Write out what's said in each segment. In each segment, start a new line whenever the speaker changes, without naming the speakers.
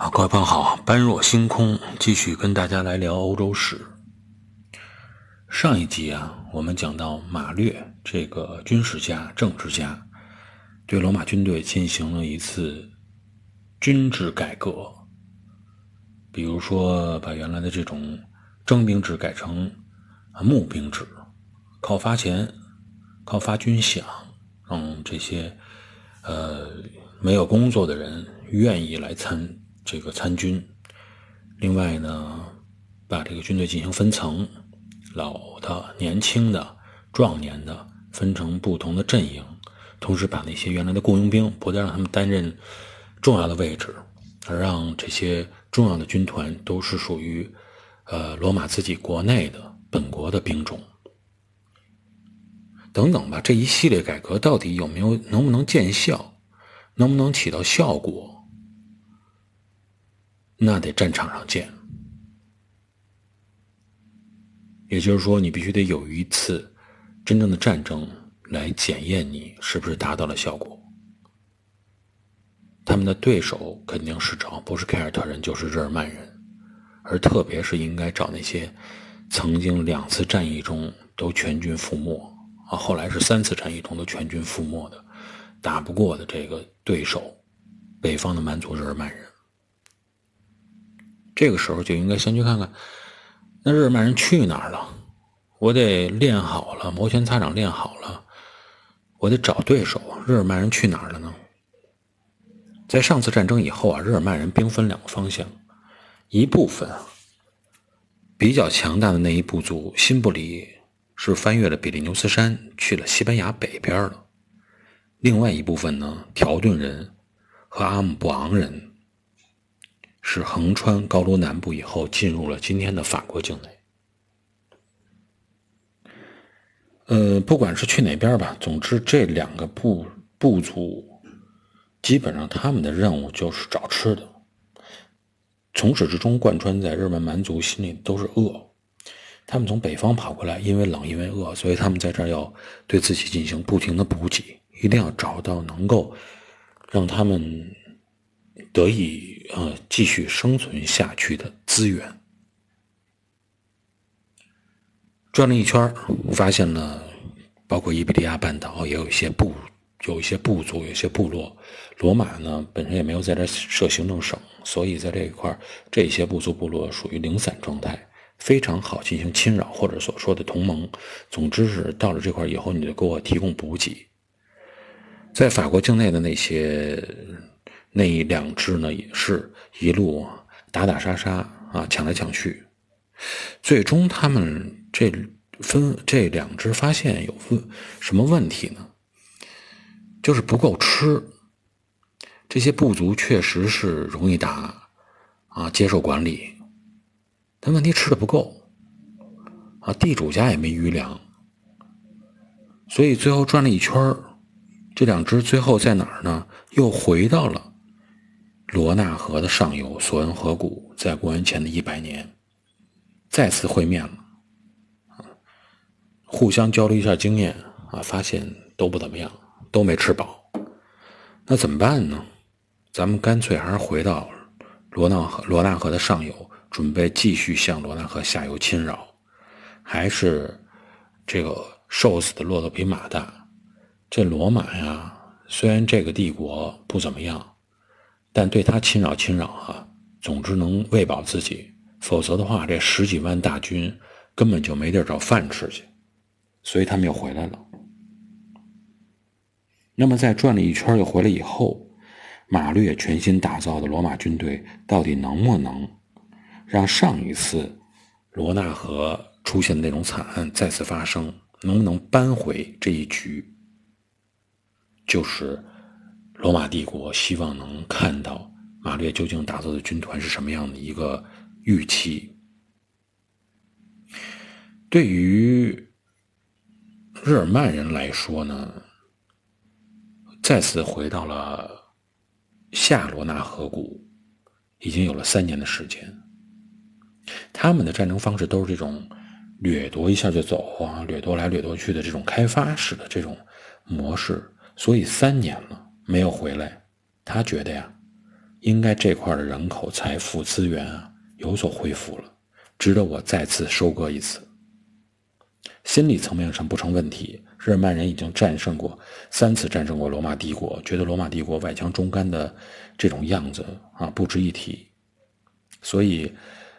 啊，各位朋友好，般若星空继续跟大家来聊欧洲史。上一集啊，我们讲到马略这个军事家、政治家，对罗马军队进行了一次军制改革，比如说把原来的这种征兵制改成募兵制，靠发钱、靠发军饷，让这些呃没有工作的人愿意来参。这个参军，另外呢，把这个军队进行分层，老的、年轻的、壮年的分成不同的阵营，同时把那些原来的雇佣兵不再让他们担任重要的位置，而让这些重要的军团都是属于呃罗马自己国内的本国的兵种，等等吧。这一系列改革到底有没有能不能见效，能不能起到效果？那得战场上见，也就是说，你必须得有一次真正的战争来检验你是不是达到了效果。他们的对手肯定是找不是凯尔特人就是日耳曼人，而特别是应该找那些曾经两次战役中都全军覆没啊，后来是三次战役中都全军覆没的，打不过的这个对手，北方的蛮族日耳曼人。这个时候就应该先去看看，那日耳曼人去哪儿了？我得练好了，摩拳擦掌练好了，我得找对手。日耳曼人去哪儿了呢？在上次战争以后啊，日耳曼人兵分两个方向，一部分比较强大的那一部族辛布里是翻越了比利牛斯山去了西班牙北边了，另外一部分呢，条顿人和阿姆布昂人。是横穿高卢南部以后，进入了今天的法国境内。呃，不管是去哪边吧，总之这两个部部族，基本上他们的任务就是找吃的。从始至终贯穿在日本蛮族心里都是饿。他们从北方跑过来，因为冷，因为饿，所以他们在这儿要对自己进行不停的补给，一定要找到能够让他们。得以呃继续生存下去的资源，转了一圈发现了包括伊比利亚半岛也有一些部，有一些部族，有些部落。罗马呢本身也没有在这设行政省，所以在这一块这些部族部落属于零散状态，非常好进行侵扰或者所说的同盟。总之是到了这块以后，你就给我提供补给。在法国境内的那些。那两支呢，也是一路打打杀杀啊，抢来抢去，最终他们这分这两支发现有问什么问题呢？就是不够吃。这些部族确实是容易打啊，接受管理，但问题吃的不够啊，地主家也没余粮，所以最后转了一圈这两支最后在哪儿呢？又回到了。罗纳河的上游索恩河谷，在公元前的一百年，再次会面了，互相交流一下经验啊，发现都不怎么样，都没吃饱，那怎么办呢？咱们干脆还是回到罗纳河罗纳河的上游，准备继续向罗纳河下游侵扰，还是这个瘦死的骆驼比马大？这罗马呀，虽然这个帝国不怎么样。但对他侵扰侵扰啊，总之能喂饱自己，否则的话，这十几万大军根本就没地儿找饭吃去，所以他们又回来了。那么在转了一圈又回来以后，马略全新打造的罗马军队到底能不能让上一次罗纳河出现的那种惨案再次发生？能不能扳回这一局？就是。罗马帝国希望能看到马略究竟打造的军团是什么样的一个预期。对于日耳曼人来说呢，再次回到了下罗纳河谷，已经有了三年的时间。他们的战争方式都是这种掠夺一下就走啊，掠夺来掠夺去的这种开发式的这种模式，所以三年了。没有回来，他觉得呀，应该这块的人口、财富、资源啊有所恢复了，值得我再次收割一次。心理层面上不成问题，日耳曼人已经战胜过三次，战胜过罗马帝国，觉得罗马帝国外强中干的这种样子啊不值一提，所以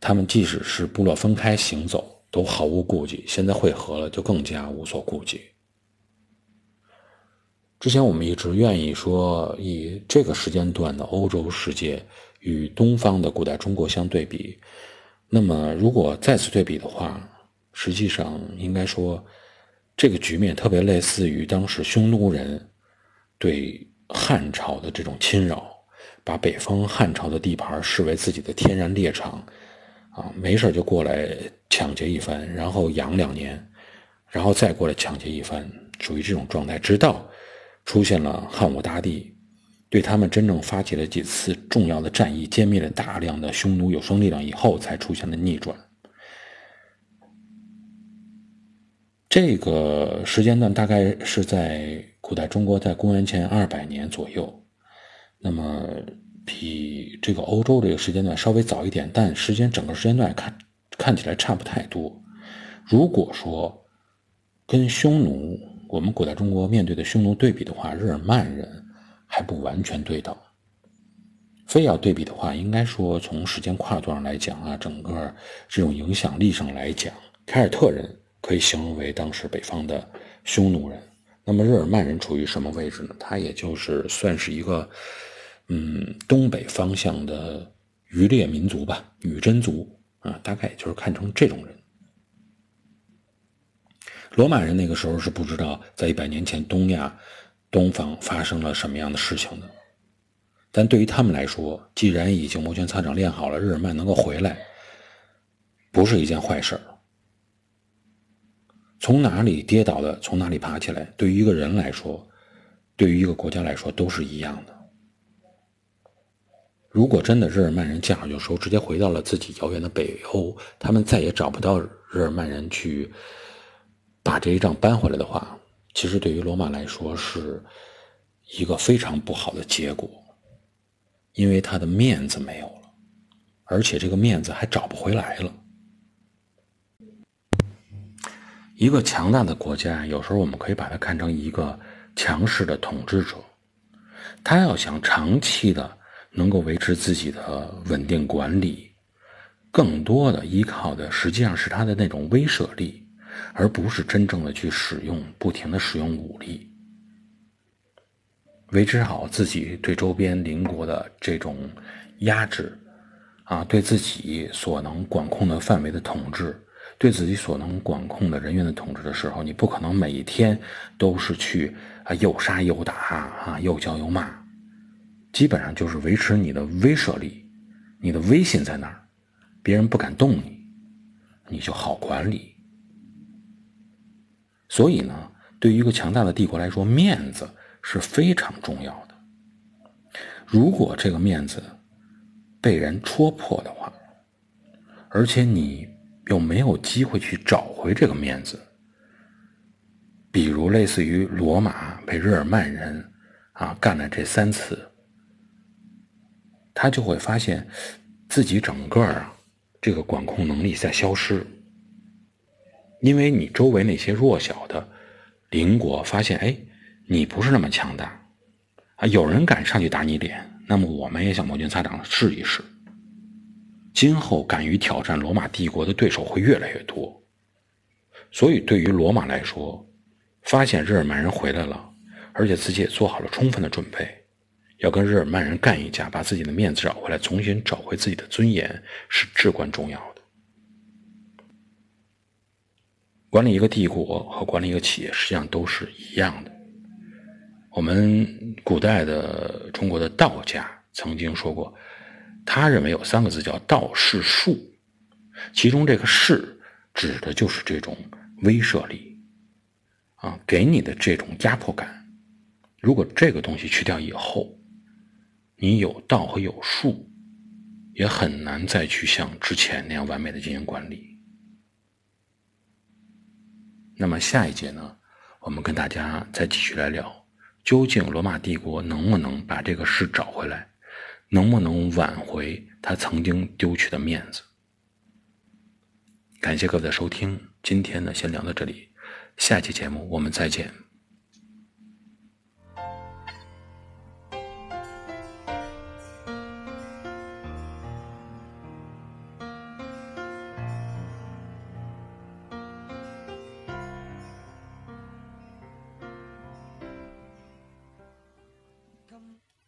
他们即使是部落分开行走都毫无顾忌，现在汇合了就更加无所顾忌。之前我们一直愿意说以这个时间段的欧洲世界与东方的古代中国相对比，那么如果再次对比的话。实际上，应该说，这个局面特别类似于当时匈奴人对汉朝的这种侵扰，把北方汉朝的地盘视为自己的天然猎场，啊，没事就过来抢劫一番，然后养两年，然后再过来抢劫一番，属于这种状态。直到出现了汉武大帝，对他们真正发起了几次重要的战役，歼灭了大量的匈奴有生力量以后，才出现了逆转。这个时间段大概是在古代中国，在公元前二百年左右，那么比这个欧洲这个时间段稍微早一点，但时间整个时间段看看起来差不太多。如果说跟匈奴，我们古代中国面对的匈奴对比的话，日耳曼人还不完全对等。非要对比的话，应该说从时间跨度上来讲啊，整个这种影响力上来讲，凯尔特人。可以形容为当时北方的匈奴人。那么日耳曼人处于什么位置呢？他也就是算是一个，嗯，东北方向的渔猎民族吧，女真族啊，大概也就是看成这种人。罗马人那个时候是不知道在一百年前东亚、东方发生了什么样的事情的，但对于他们来说，既然已经摩拳擦掌练好了，日耳曼能够回来，不是一件坏事。从哪里跌倒的，从哪里爬起来，对于一个人来说，对于一个国家来说，都是一样的。如果真的日耳曼人见好就收，直接回到了自己遥远的北欧，他们再也找不到日耳曼人去把这一仗扳回来的话，其实对于罗马来说是一个非常不好的结果，因为他的面子没有了，而且这个面子还找不回来了。一个强大的国家，有时候我们可以把它看成一个强势的统治者，他要想长期的能够维持自己的稳定管理，更多的依靠的实际上是他的那种威慑力，而不是真正的去使用不停的使用武力，维持好自己对周边邻国的这种压制，啊，对自己所能管控的范围的统治。对自己所能管控的人员的统治的时候，你不可能每一天都是去啊又杀又打啊又叫又骂，基本上就是维持你的威慑力，你的威信在那儿，别人不敢动你，你就好管理。所以呢，对于一个强大的帝国来说，面子是非常重要的。如果这个面子被人戳破的话，而且你。又没有机会去找回这个面子，比如类似于罗马被日耳曼人啊干了这三次，他就会发现自己整个啊这个管控能力在消失，因为你周围那些弱小的邻国发现，哎，你不是那么强大啊，有人敢上去打你脸，那么我们也想摩拳擦掌试一试。今后敢于挑战罗马帝国的对手会越来越多，所以对于罗马来说，发现日耳曼人回来了，而且自己也做好了充分的准备，要跟日耳曼人干一架，把自己的面子找回来，重新找回自己的尊严，是至关重要的。管理一个帝国和管理一个企业实际上都是一样的。我们古代的中国的道家曾经说过。他认为有三个字叫“道势术”，其中这个“势”指的就是这种威慑力，啊，给你的这种压迫感。如果这个东西去掉以后，你有道和有术，也很难再去像之前那样完美的进行管理。那么下一节呢，我们跟大家再继续来聊，究竟罗马帝国能不能把这个事找回来？能不能挽回他曾经丢去的面子？感谢各位的收听，今天呢先聊到这里，下期节目我们再见。